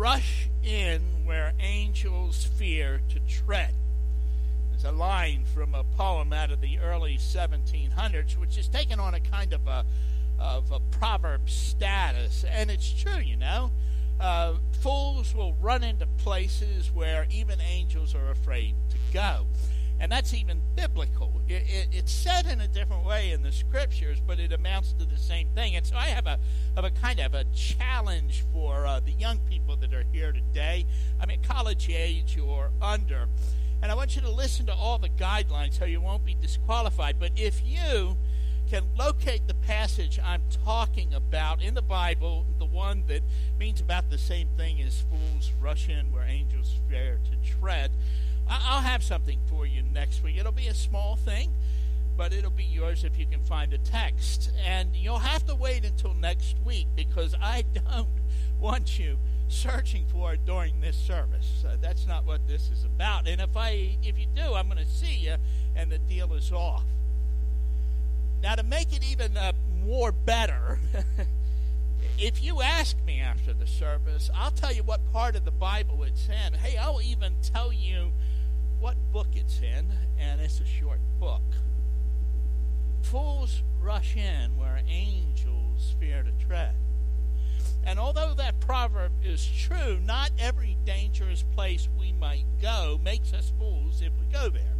rush in where angels fear to tread. There's a line from a poem out of the early 1700s, which is taken on a kind of a of a proverb status, and it's true, you know. Uh, fools will run into places where even angels are afraid to go. And that's even biblical. It, it, it's said in a different way in the scriptures, but it amounts to the same thing. And so I have a, have a kind of a challenge for uh, the young people that are here today. I mean, college age or under. And I want you to listen to all the guidelines so you won't be disqualified. But if you can locate the passage I'm talking about in the Bible, the one that means about the same thing as fools rush in where angels fear to tread, I'll have something for you next week. It'll be a small thing, but it'll be yours if you can find the text. And you'll have to wait until next week because I don't want you searching for it during this service. Uh, that's not what this is about. And if I if you do, I'm going to see you and the deal is off. Now to make it even uh, more better, if you ask me after the service, I'll tell you what part of the Bible it's in. Hey, I'll even tell you what book it's in, and it's a short book. Fools rush in where angels fear to tread. And although that proverb is true, not every dangerous place we might go makes us fools if we go there.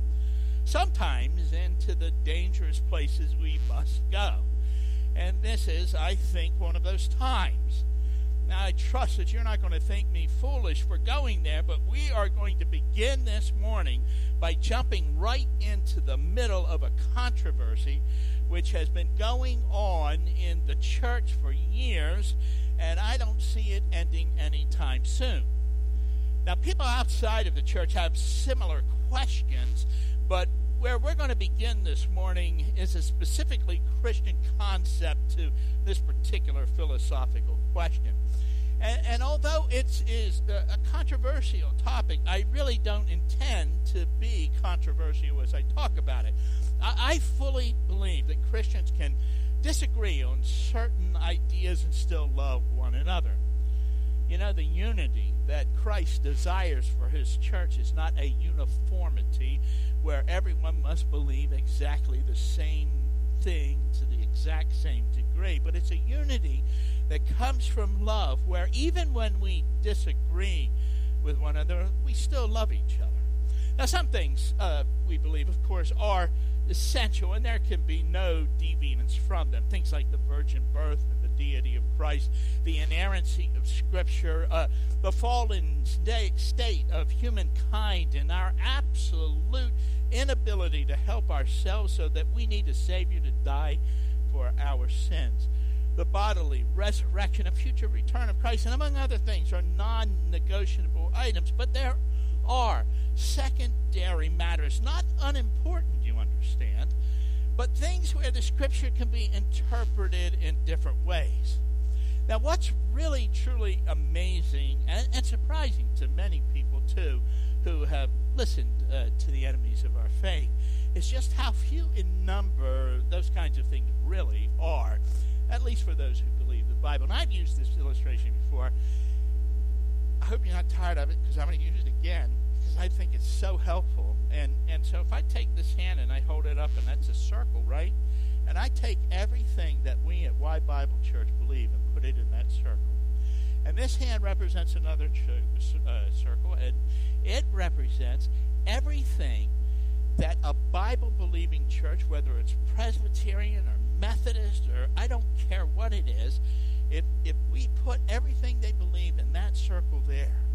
Sometimes into the dangerous places we must go. And this is, I think, one of those times. Now, I trust that you're not going to think me foolish for going there, but we are going to begin this morning by jumping right into the middle of a controversy which has been going on in the church for years, and I don't see it ending anytime soon. Now, people outside of the church have similar questions, but where we're going to begin this morning is a specifically Christian concept to this particular philosophical question. And, and although it is a, controversial topic, I really don't intend to be controversial as I talk about it. I, I fully believe that Christians can disagree on certain ideas and still love one another. You know, the unity that Christ desires for his church is not a uniformity where everyone must believe exactly the same thing to the exact same degree, but it's a unity that comes from love, where even when we disagree with one another, we still love each other. Now, some things uh, we believe, of course, are essential, and there can be no deviance from them. Things like the virgin birth and deity of Christ, the inerrancy of Scripture, uh, the fallen state of humankind, and our absolute inability to help ourselves so that we need a Savior to die for our sins the bodily resurrection and future return of Christ, and among other things, are non negotiable items. But there are secondary matters, not unimportant, you understand, but things where the scripture can be interpreted in different ways. Now, what's really truly amazing and, and surprising to many people, too, who have listened uh, to the enemies of our faith, is just how few in number those kinds of things really are at least for those who believe the Bible. And I've used this illustration before. I hope you're not tired of it because I'm going to use it again because I think it's so helpful. And and so if I take this hand and I hold it up, and that's a circle, right? And I take everything that we at Y Bible Church believe and put it in that circle. And this hand represents another ch- uh, circle, and it represents everything that a Bible believing church, whether it's Presbyterian or Methodist or I don't care what it is, if, if we put everything they believe in that circle there,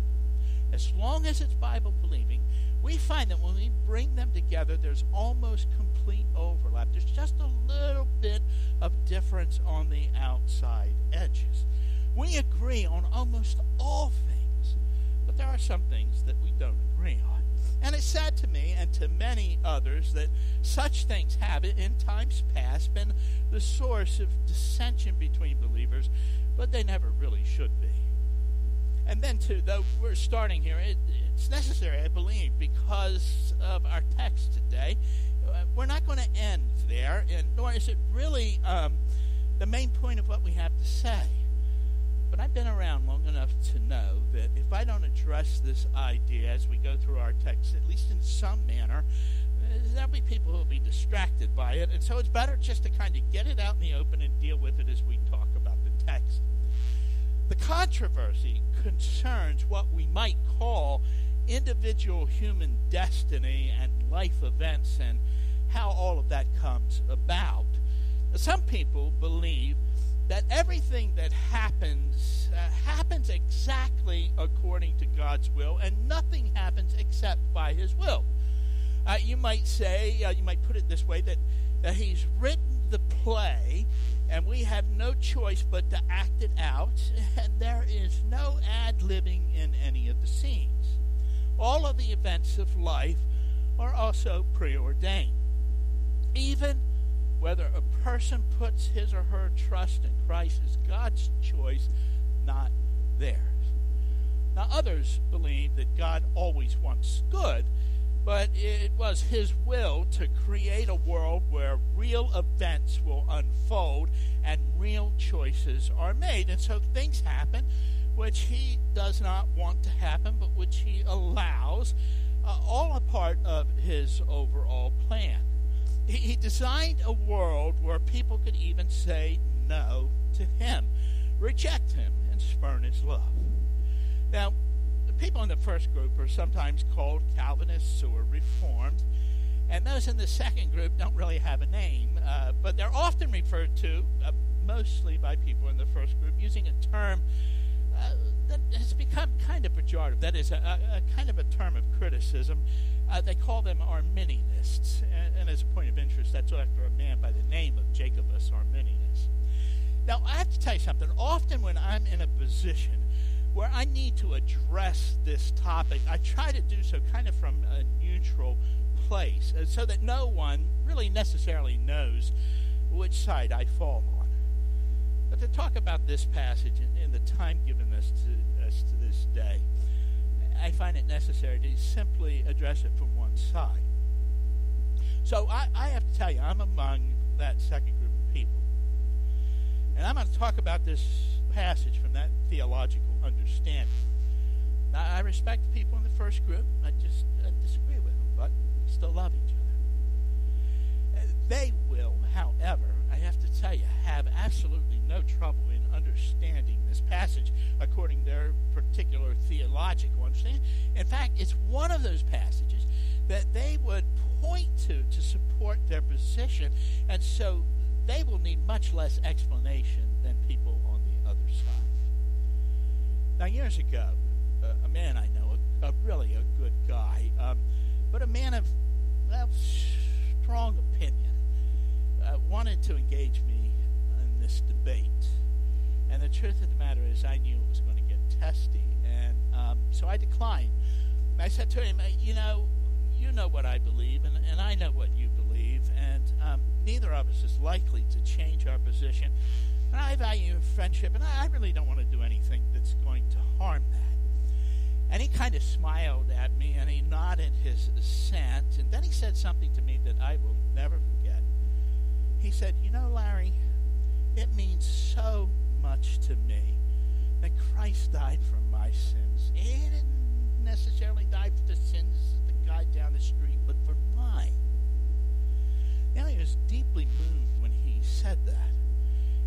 as long as it's Bible believing, we find that when we bring them together, there's almost complete overlap. There's just a little bit of difference on the outside edges. We agree on almost all things, but there are some things that we don't agree on. And it's sad to me and to many others that such things have, in times past, been the source of dissension between believers, but they never really should be. And then, too, though we're starting here, it, it's necessary, I believe, because of our text today. Uh, we're not going to end there, and nor is it really um, the main point of what we have to say. but I've been around long enough to know that if I don't address this idea as we go through our text, at least in some manner, uh, there'll be people who will be distracted by it. And so it's better just to kind of get it out in the open and deal with it as we talk about the text. The controversy concerns what we might call individual human destiny and life events and how all of that comes about. Some people believe that everything that happens uh, happens exactly according to God's will, and nothing happens except by His will. Uh, you might say, uh, you might put it this way, that, that He's written the play, and we have no choice but to act it out, and there is no ad libbing in any of the scenes. All of the events of life are also preordained. Even whether a person puts his or her trust in Christ is God's choice, not theirs. Now, others believe that God always wants good, but it was his will to create a world where real events will unfold and real choices are made. And so things happen which he does not want to happen, but which he allows, uh, all a part of his overall plan. He, he designed a world where people could even say no to him, reject him, and spurn his love. Now, people in the first group are sometimes called Calvinists or Reformed, and those in the second group don't really have a name, uh, but they're often referred to, uh, mostly by people in the first group, using a term uh, that has become kind of pejorative. That is a, a, kind of a term of criticism. Uh, they call them Arminianists. And, and, as a point of interest, that's after a man by the name of Jacobus Arminius. Now, I have to tell you something. Often when I'm in a position where I need to address this topic, I try to do so kind of from a neutral place uh, so that no one really necessarily knows which side I fall on. But to talk about this passage in the time given us to, us to this day, I find it necessary to simply address it from one side. So I, I have to tell you, I'm among that second group of people. And I'm going to talk about this passage from that theological understanding. Now, I respect the people in the first group. I just uh, disagree with them, but we still love each other. They will, however, I have to tell you, have absolutely no trouble in understanding this passage according to their particular theological understanding. In fact, it's one of those passages that they would point to to support their position, and so they will need much less explanation than people on the other side. Now, years ago, uh, a man I know, a, a really a good guy, um, but a man of well, strong opinion, uh, wanted to engage me in this debate. And the truth of the matter is, I knew it was going to get testy. And um, so I declined. I said to him, You know, you know what I believe, and, and I know what you believe, and um, neither of us is likely to change our position. And I value friendship, and I really don't want to do anything that's going to harm that. And he kind of smiled at me and he nodded his assent. And then he said something to me that I will never forget. He said, You know, Larry, it means so much to me that Christ died for my sins. He didn't necessarily die for the sins of the guy down the street, but for mine. Now, he was deeply moved when he said that.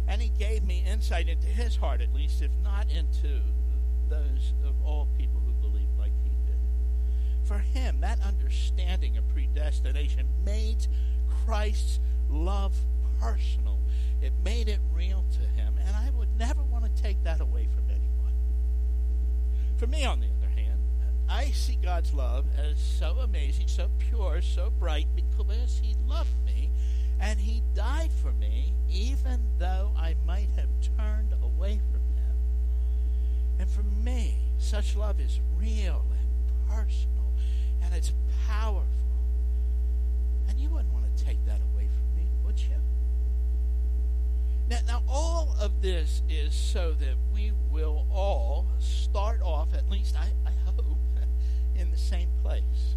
And he gave me insight into his heart, at least, if not into those of all people who believe like he did. For him, that understanding of predestination made Christ's love personal. It made it real to him, and I would never want to take that away from anyone. For me, on the other hand, I see God's love as so amazing, so pure, so bright, because He loved me, and He died for me, even though I might have turned away from Him. And for me, such love is real and personal, and it's powerful. And you wouldn't want to take that away from me, would you? Now, now, all of this is so that we will all start off, at least I, I hope, in the same place.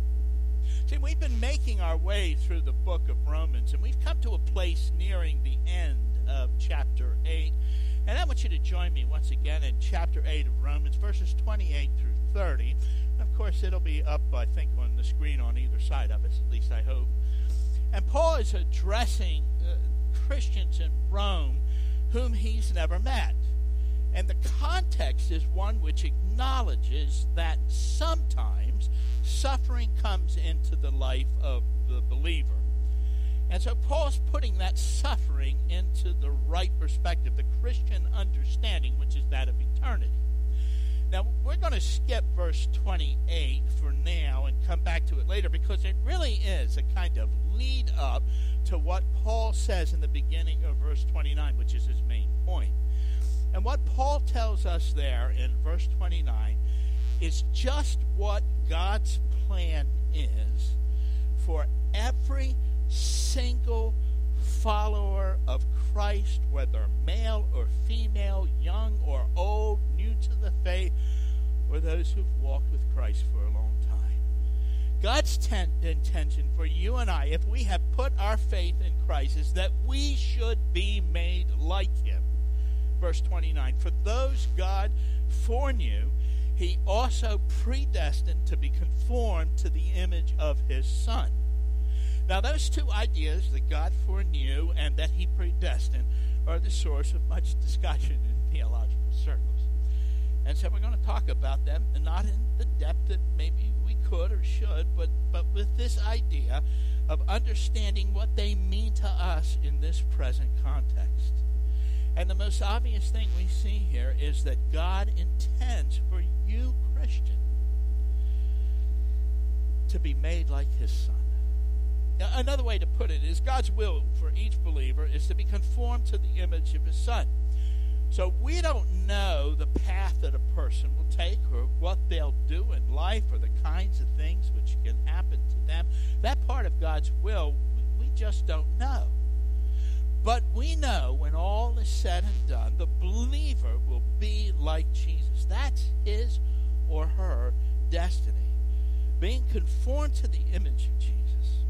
We've been making our way through the book of Romans, and we've come to a place nearing the end of chapter 8. And I want you to join me once again in chapter 8 of Romans, verses 28 through 30. And of course, it'll be up, I think, on the screen on either side of us, at least I hope. And Paul is addressing uh, Christians in Rome whom he's never met. And the context is one which acknowledges that sometimes suffering comes into the life of the believer. And so Paul's putting that suffering into the right perspective, the Christian understanding, which is that of eternity. Now, we're going to skip verse 28 for now and come back to it later because it really is a kind of lead up to what Paul says in the beginning of verse 29, which is his main point. And what Paul tells us there in verse 29 is just what God's plan is for every single follower of Christ, whether male or female, young or old, new to the faith, or those who've walked with Christ for a long time. God's ten- intention for you and I, if we have put our faith in Christ, is that we should be made like Him. Verse 29 For those God foreknew, He also predestined to be conformed to the image of His Son now, those two ideas that God foreknew and that He predestined are the source of much discussion in theological circles. And so we're going to talk about them, not in the depth that maybe we could or should, but, but with this idea of understanding what they mean to us in this present context. And the most obvious thing we see here is that God intends for you, Christian, to be made like His Son. Another way to put it is God's will for each believer is to be conformed to the image of His Son. So we don't know the path that a person will take or what they'll do in life or the kinds of things which can happen to them. That part of God's will, we just don't know. But we know when all is said and done, the believer will be like Jesus. That's his or her destiny. Being conformed to the image of Jesus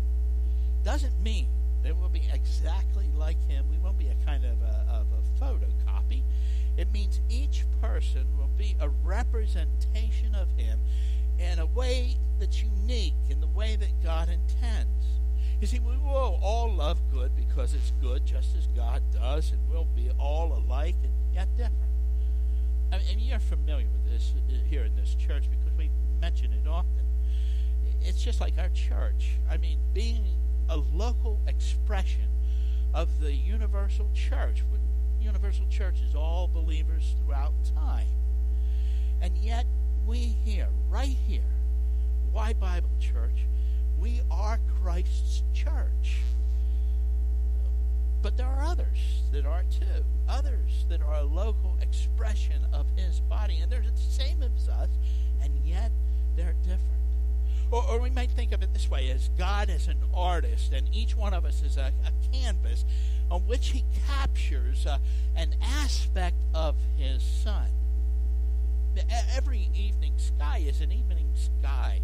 doesn't mean that we'll be exactly like him. We won't be a kind of a, of a photocopy. It means each person will be a representation of him in a way that's unique, in the way that God intends. You see, we will all love good because it's good, just as God does, and we'll be all alike and yet different. I mean, you're familiar with this uh, here in this church because we mention it often. It's just like our church. I mean, being a local expression of the universal church. Universal church is all believers throughout time. And yet, we here, right here, why Bible Church? We are Christ's church. But there are others that are too. Others that are a local expression of his body. And they're the same as us, and yet they're different. Or, or we might think of it this way as God is an artist, and each one of us is a, a canvas on which he captures uh, an aspect of his son. Every evening sky is an evening sky,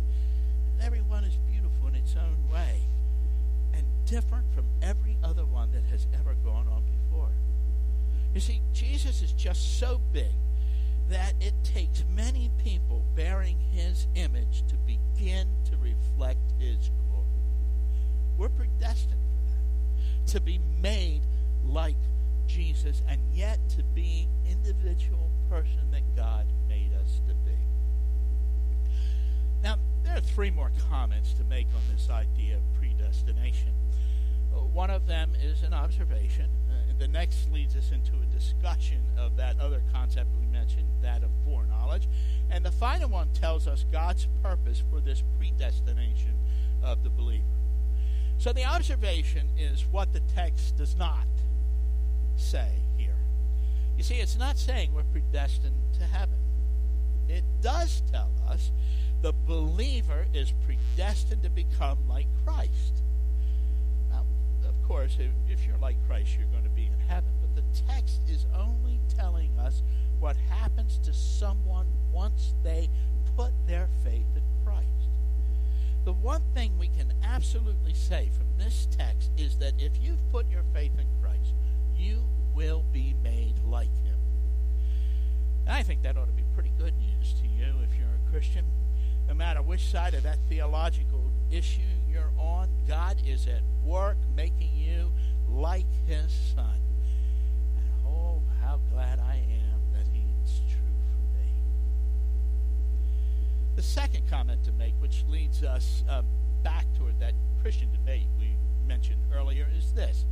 and everyone is beautiful in its own way, and different from every other one that has ever gone on before. You see, Jesus is just so big that it takes many people bearing his image to begin to reflect his glory. We're predestined for that. To be made like Jesus and yet to be individual person that God made us to be. Now, there are three more comments to make on this idea of predestination. One of them is an observation. Uh, the next leads us into a discussion of that other concept we mentioned, that of foreknowledge. And the final one tells us God's purpose for this predestination of the believer. So the observation is what the text does not say here. You see, it's not saying we're predestined to heaven. It does tell us the believer is predestined to become like Christ. Now, of course, if, if you're like Christ, you're going to be in heaven. But the text is only telling us what happens to someone once they put their faith in Christ. The one thing we can absolutely say from this text is that if you've put your faith in Christ, you will be made like him. I think that ought to be pretty good news to you if you're a Christian. No matter which side of that theological issue you're on, God is at work making you like his son. And oh, how glad I am that he's true for me. The second comment to make, which leads us uh, back toward that Christian debate we mentioned earlier, is this.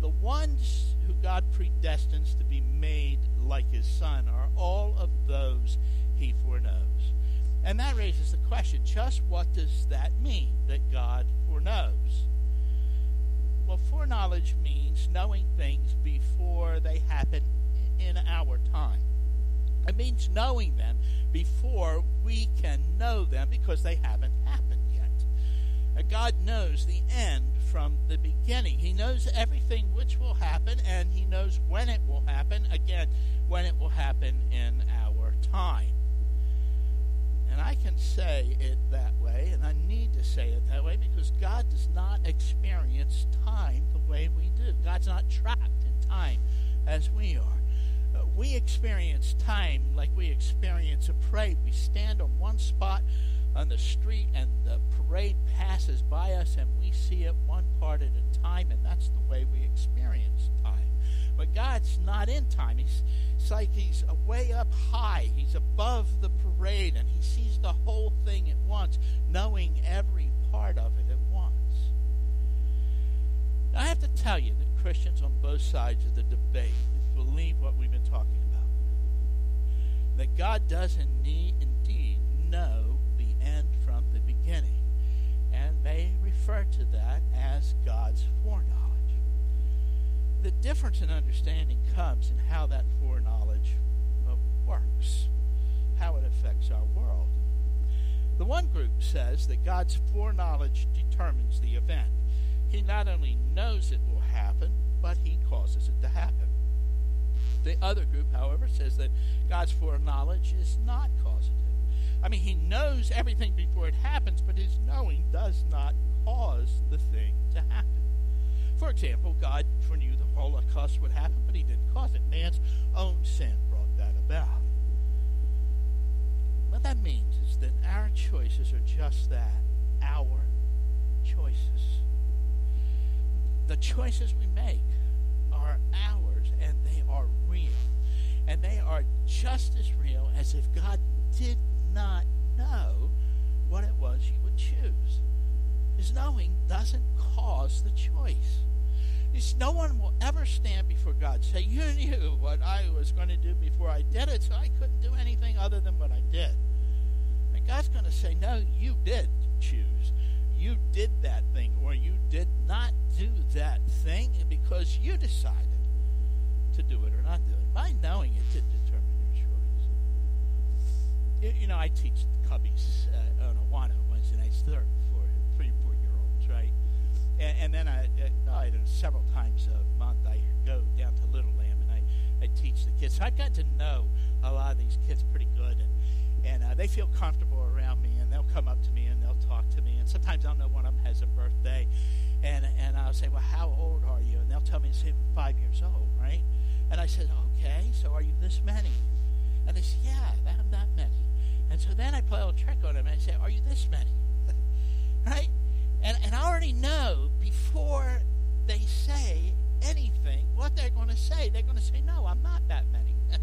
The ones who God predestines to be made like his son are all of those he foreknows. And that raises the question just what does that mean, that God foreknows? Well, foreknowledge means knowing things before they happen in our time. It means knowing them before we can know them because they haven't happened yet. God knows the end from the beginning. He knows everything which will happen, and He knows when it will happen. Again, when it will happen in our time. And I can say it that way, and I need to say it that way because God does not experience time the way we do. God's not trapped in time as we are. Uh, we experience time like we experience a parade. We stand on one spot on the street and the parade passes by us and we see it one part at a time, and that's the way we experience time. But God's not in time. He's, it's like He's way up high. He's above the parade and He sees the whole thing at once, knowing every part of it at once. Now, I have to tell you that Christians on both sides of the debate believe what we've been talking about. That God does indeed, indeed know the end from the beginning. And they refer to that as God's foreknowledge. The difference in understanding comes in how that foreknowledge uh, works, how it affects our world. The one group says that God's foreknowledge determines the event. He not only knows it will happen, but he causes it to happen. The other group, however, says that God's foreknowledge is not causative. I mean, he knows everything before it happens, but his knowing does not cause the thing to happen. For example, God foreknew the Holocaust would happen, but he didn't cause it. Man's own sin brought that about. What that means is that our choices are just that our choices. The choices we make are ours and they are real. And they are just as real as if God did not know what it was he would choose. His knowing doesn't cause the choice. It's, no one will ever stand before God and say, You knew what I was going to do before I did it, so I couldn't do anything other than what I did. And God's going to say, No, you did choose. You did that thing, or you did not do that thing because you decided to do it or not do it. My knowing it didn't determine. You, know, I teach cubbies uh, on Awana Wednesday nights, third, four, three, four year olds, right? And, and then I, I, I, several times a month I go down to Little Lamb and I, I teach the kids. So I've got to know a lot of these kids pretty good, and and uh, they feel comfortable around me, and they'll come up to me and they'll talk to me, and sometimes I'll know one of them has a birthday, and and I'll say, well, how old are you? And they'll tell me, say, five years old, right? And I said, okay, so are you this many? And they say, yeah, I'm that many. And so then I play a little trick on them, and I say, are you this many? right? And, and I already know before they say anything what they're going to say. They're going to say, no, I'm not that many.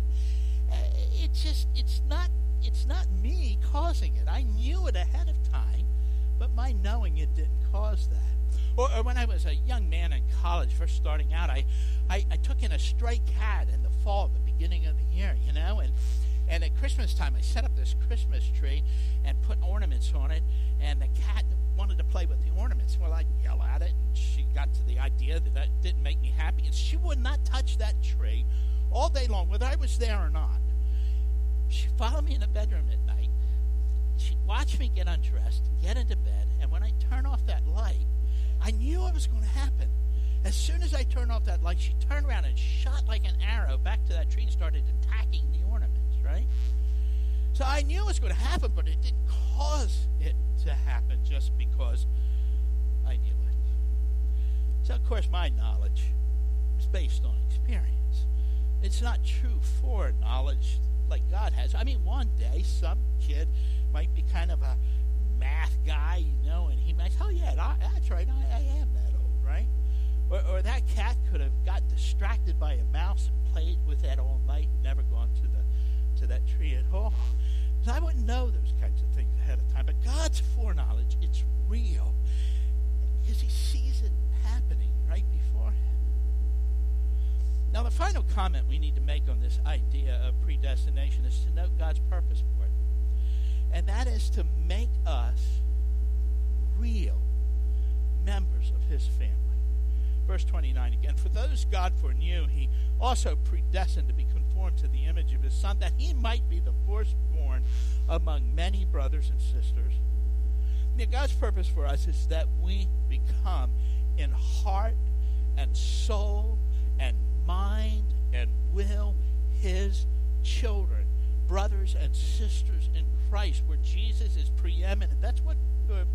Uh, it's just, it's not, it's not me causing it. I knew it ahead of time, but my knowing it didn't cause that. Or, or when I was a young man in college, first starting out, I, I, I took in a stray cat in the fall, the beginning of the year, you know, and and at Christmas time, I set up this Christmas tree and put ornaments on it. And the cat wanted to play with the ornaments. Well, I'd yell at it, and she got to the idea that that didn't make me happy. And she would not touch that tree all day long, whether I was there or not. She'd follow me in the bedroom at night. She'd watch me get undressed, get into bed, and when I turn off that light, I knew it was going to happen. As soon as I turned off that light, she turned around and shot like an arrow back to that tree and started attacking the ornaments, right? So I knew it was going to happen, but it didn't cause it to happen just because I knew it. So, of course, my knowledge is based on experience. It's not true foreknowledge like God has. I mean, one day some kid might be kind of a math guy, you know, and he might "Oh yeah, that's right, I, I am that old, right?" Or, or that cat could have got distracted by a mouse and played with that all night, never gone to the to that tree at all. I wouldn't know those kinds of things ahead of time. But God's foreknowledge, it's real because He sees it happening right before Him. Now, the final comment we need to make on this idea of predestination is to note God's purpose for it. And that is to make us real members of His family. Verse 29 again. For those God foreknew, He also predestined to be conformed to the image of His Son, that He might be the firstborn among many brothers and sisters. Now, God's purpose for us is that we become in heart and soul and mind and will His children, brothers and sisters in Christ, where Jesus is preeminent. That's what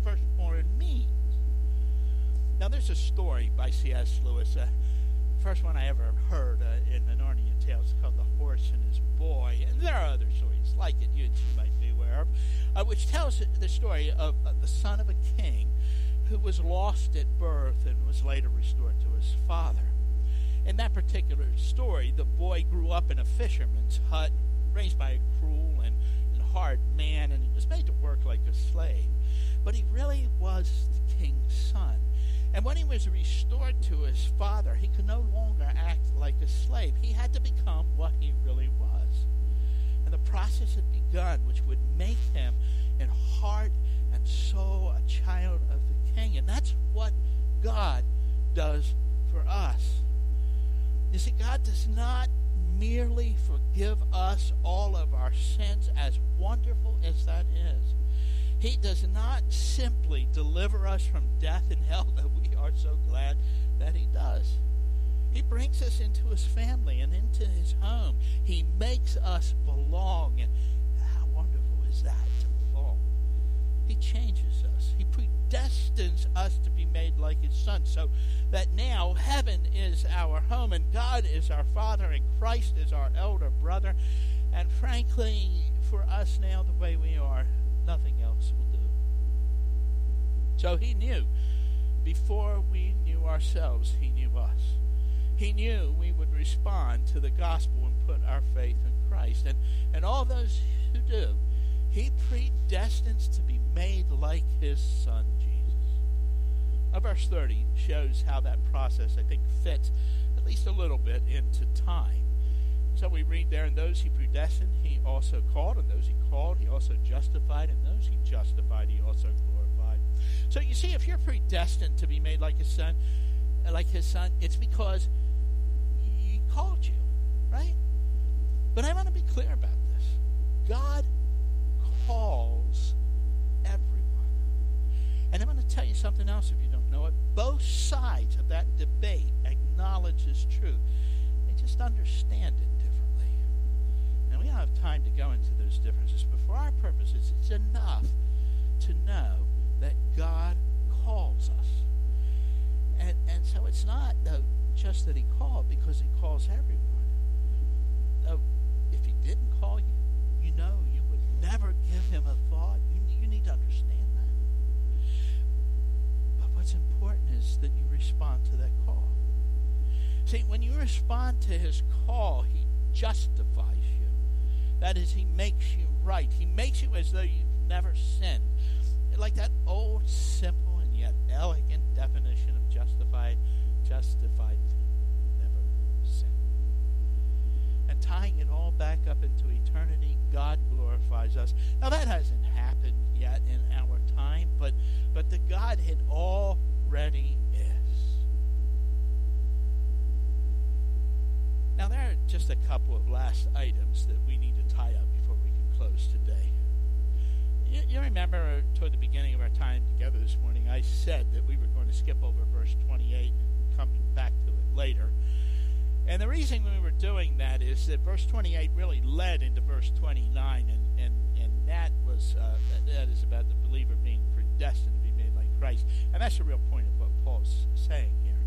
firstborn means. Now, there's a story by C.S. Lewis, uh, first one I ever heard uh, in the Narnia Tales, called The Horse and His Boy. And there are other stories like it you, you might be aware of, uh, which tells the story of the son of a king who was lost at birth and was later restored to his father. In that particular story, the boy grew up in a fisherman's hut, raised by a cruel and, and hard man, and he was made to work like a slave. But he really was the king's son. And when he was restored to his father, he could no longer act like a slave. He had to become what he really was. And the process had begun, which would make him in heart and soul a child of the king. And that's what God does for us. You see, God does not merely forgive us all of our sins, as wonderful as that is. He does not simply deliver us from death and hell that we are so glad that He does. He brings us into His family and into His home. He makes us belong. And how wonderful is that to belong? He changes us. He predestines us to be made like His Son so that now heaven is our home and God is our Father and Christ is our elder brother. And frankly, for us now, the way we are, nothing else will do. So He knew. Before we knew ourselves, He knew us. He knew we would respond to the gospel and put our faith in Christ. And, and all those who do, He predestines to be made like His Son, Jesus. Now, verse 30 shows how that process, I think, fits at least a little bit into time. So we read there, and those he predestined, he also called, and those he called, he also justified, and those he justified, he also glorified. So you see, if you're predestined to be made like his son, like his son, it's because he called you, right? But I want to be clear about this. God calls everyone. And I'm going to tell you something else if you don't know it. Both sides of that debate acknowledge his truth. They just understand it don't have time to go into those differences, but for our purposes, it's enough to know that God calls us. And, and so it's not just that he called because he calls everyone. If he didn't call you, you know you would never give him a thought. You, you need to understand that. But what's important is that you respond to that call. See, when you respond to his call, he justifies you. That is, he makes you right. He makes you as though you've never sinned. Like that old, simple, and yet elegant definition of justified, justified, never sinned. And tying it all back up into eternity, God glorifies us. Now that hasn't happened yet in our time, but but the Godhead already is. Now there are just a couple of last items that we need to tie up before we can close today. You, you remember toward the beginning of our time together this morning, I said that we were going to skip over verse 28 and come back to it later. And the reason we were doing that is that verse 28 really led into verse 29, and, and, and that was uh, that, that is about the believer being predestined to be made like Christ. And that's the real point of what Paul's saying here.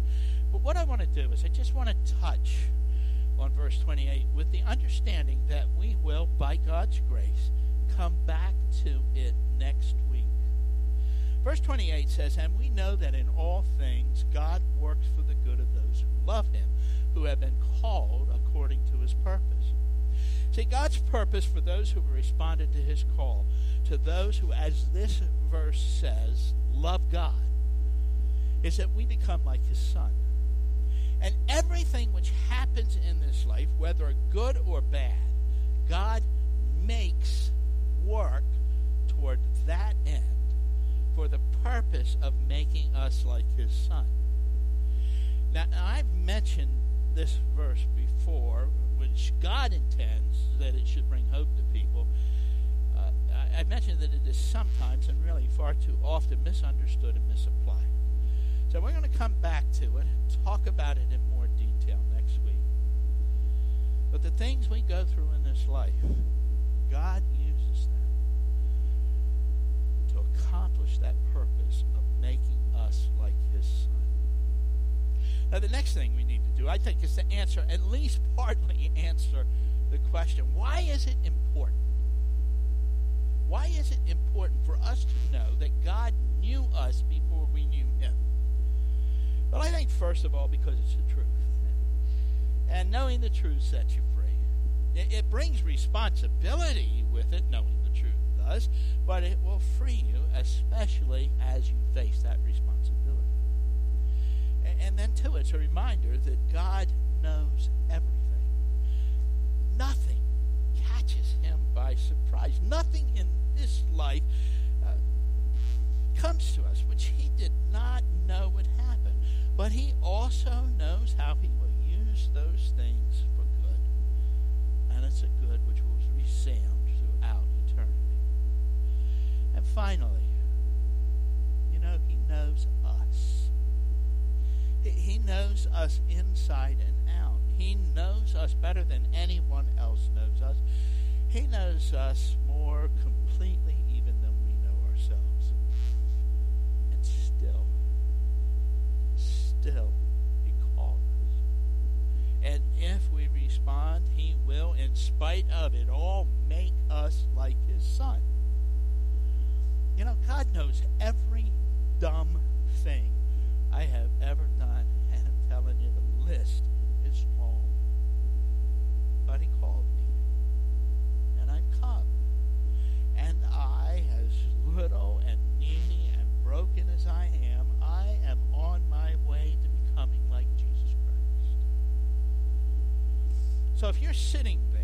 But what I want to do is I just want to touch on verse 28 with the understanding that we will, by God's grace, come back to it next week. Verse 28 says, And we know that in all things God works for the good of those who love him, who have been called according to his purpose. See, God's purpose for those who have responded to his call, to those who, as this verse says, love God, is that we become like his son. And everything which happens in this life, whether good or bad, God makes work toward that end for the purpose of making us like his son. Now, I've mentioned this verse before, which God intends that it should bring hope to people. Uh, I, have mentioned that it is sometimes, and really far too often, misunderstood and misapplied. So we're going to come back to it and talk about it in more detail next week. But the things we go through in this life, God uses them to accomplish that purpose of making us like His Son. Now, the next thing we need to do, I think, is to answer, at least partly answer the question why is it important? Why is it important for us to know that God knew us before we knew Him? Well, I think, first of all, because it's the truth. And knowing the truth sets you free. It, it brings responsibility with it, knowing the truth does, but it will free you, especially as you face that responsibility. And, and then, too, it's a reminder that God knows everything. Nothing catches him by surprise. Nothing in this life uh, comes to us which he did not know would happen. But he also knows how he will use those things for good. And it's a good which will resound throughout eternity. And finally, you know, he knows us. He knows us inside and out. He knows us better than anyone else knows us. He knows us more completely still he called us. And if we respond, he will, in spite of it all, make us like his son. You know, God knows every dumb thing I have ever done, and I'm telling you, the list is long. But he called me, and I've come. And I, as little and needy broken as I am, I am on my way to becoming like Jesus Christ. So if you're sitting there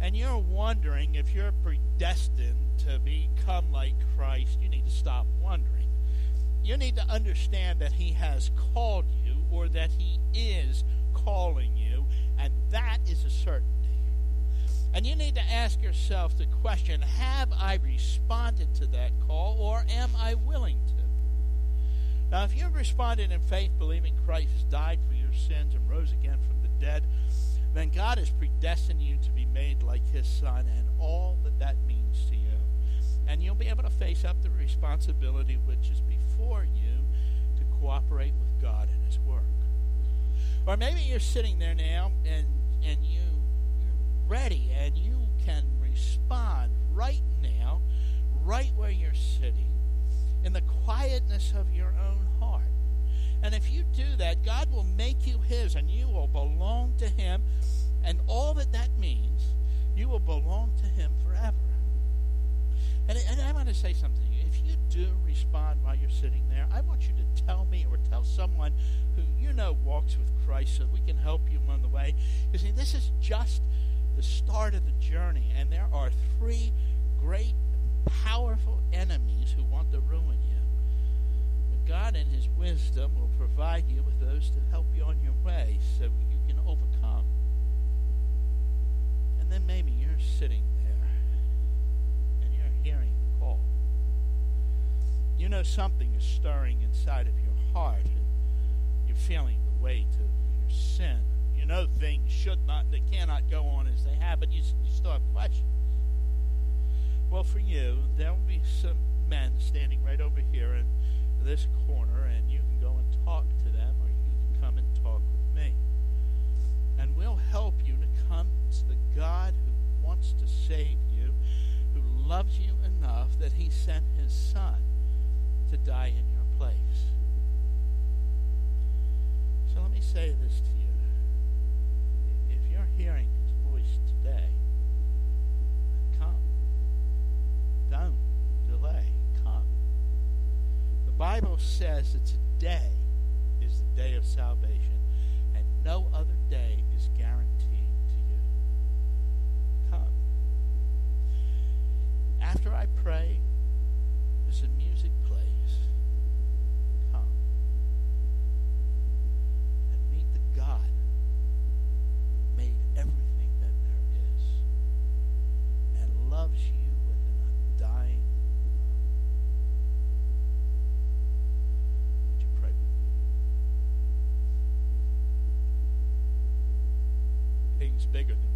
and you're wondering if you're predestined to become like Christ, you need to stop wondering. You need to understand that He has called you or that He is calling you, and that is a certainty. And you need to ask yourself the question Have I responded to that call, or am I willing to? Now, if you've responded in faith, believing Christ has died for your sins and rose again from the dead, then God has predestined you to be made like His Son and all that that means to you. And you'll be able to face up the responsibility which is before you to cooperate with God in His work. Or maybe you're sitting there now and, and you, ready and you can respond right now, right where you're sitting, in the quietness of your own heart. And if you do that, God will make you His and you will belong to Him. And all that that means, you will belong to Him forever. And, and I want to say something to you. If you do respond while you're sitting there, I want you to tell me or tell someone who you know walks with Christ so we can help you on the way. You see, this is just the start of the journey, and there are three great, powerful enemies who want to ruin you. But God, in His wisdom, will provide you with those to help you on your way so you can overcome. And then maybe you're sitting there and you're hearing the call. You know something is stirring inside of your heart. and You're feeling the weight of your sin know things should not, they cannot go on as they have, but you, you still have questions. Well, for you, there will be some men standing right over here in this corner, and you can go and talk to them, or you can come and talk with me. And we'll help you to come to the God who wants to save you, who loves you enough that he sent his son to die in your place. So let me say this to you hearing his voice today, then come. Don't delay. Come. The Bible says that today is the day of salvation bigger than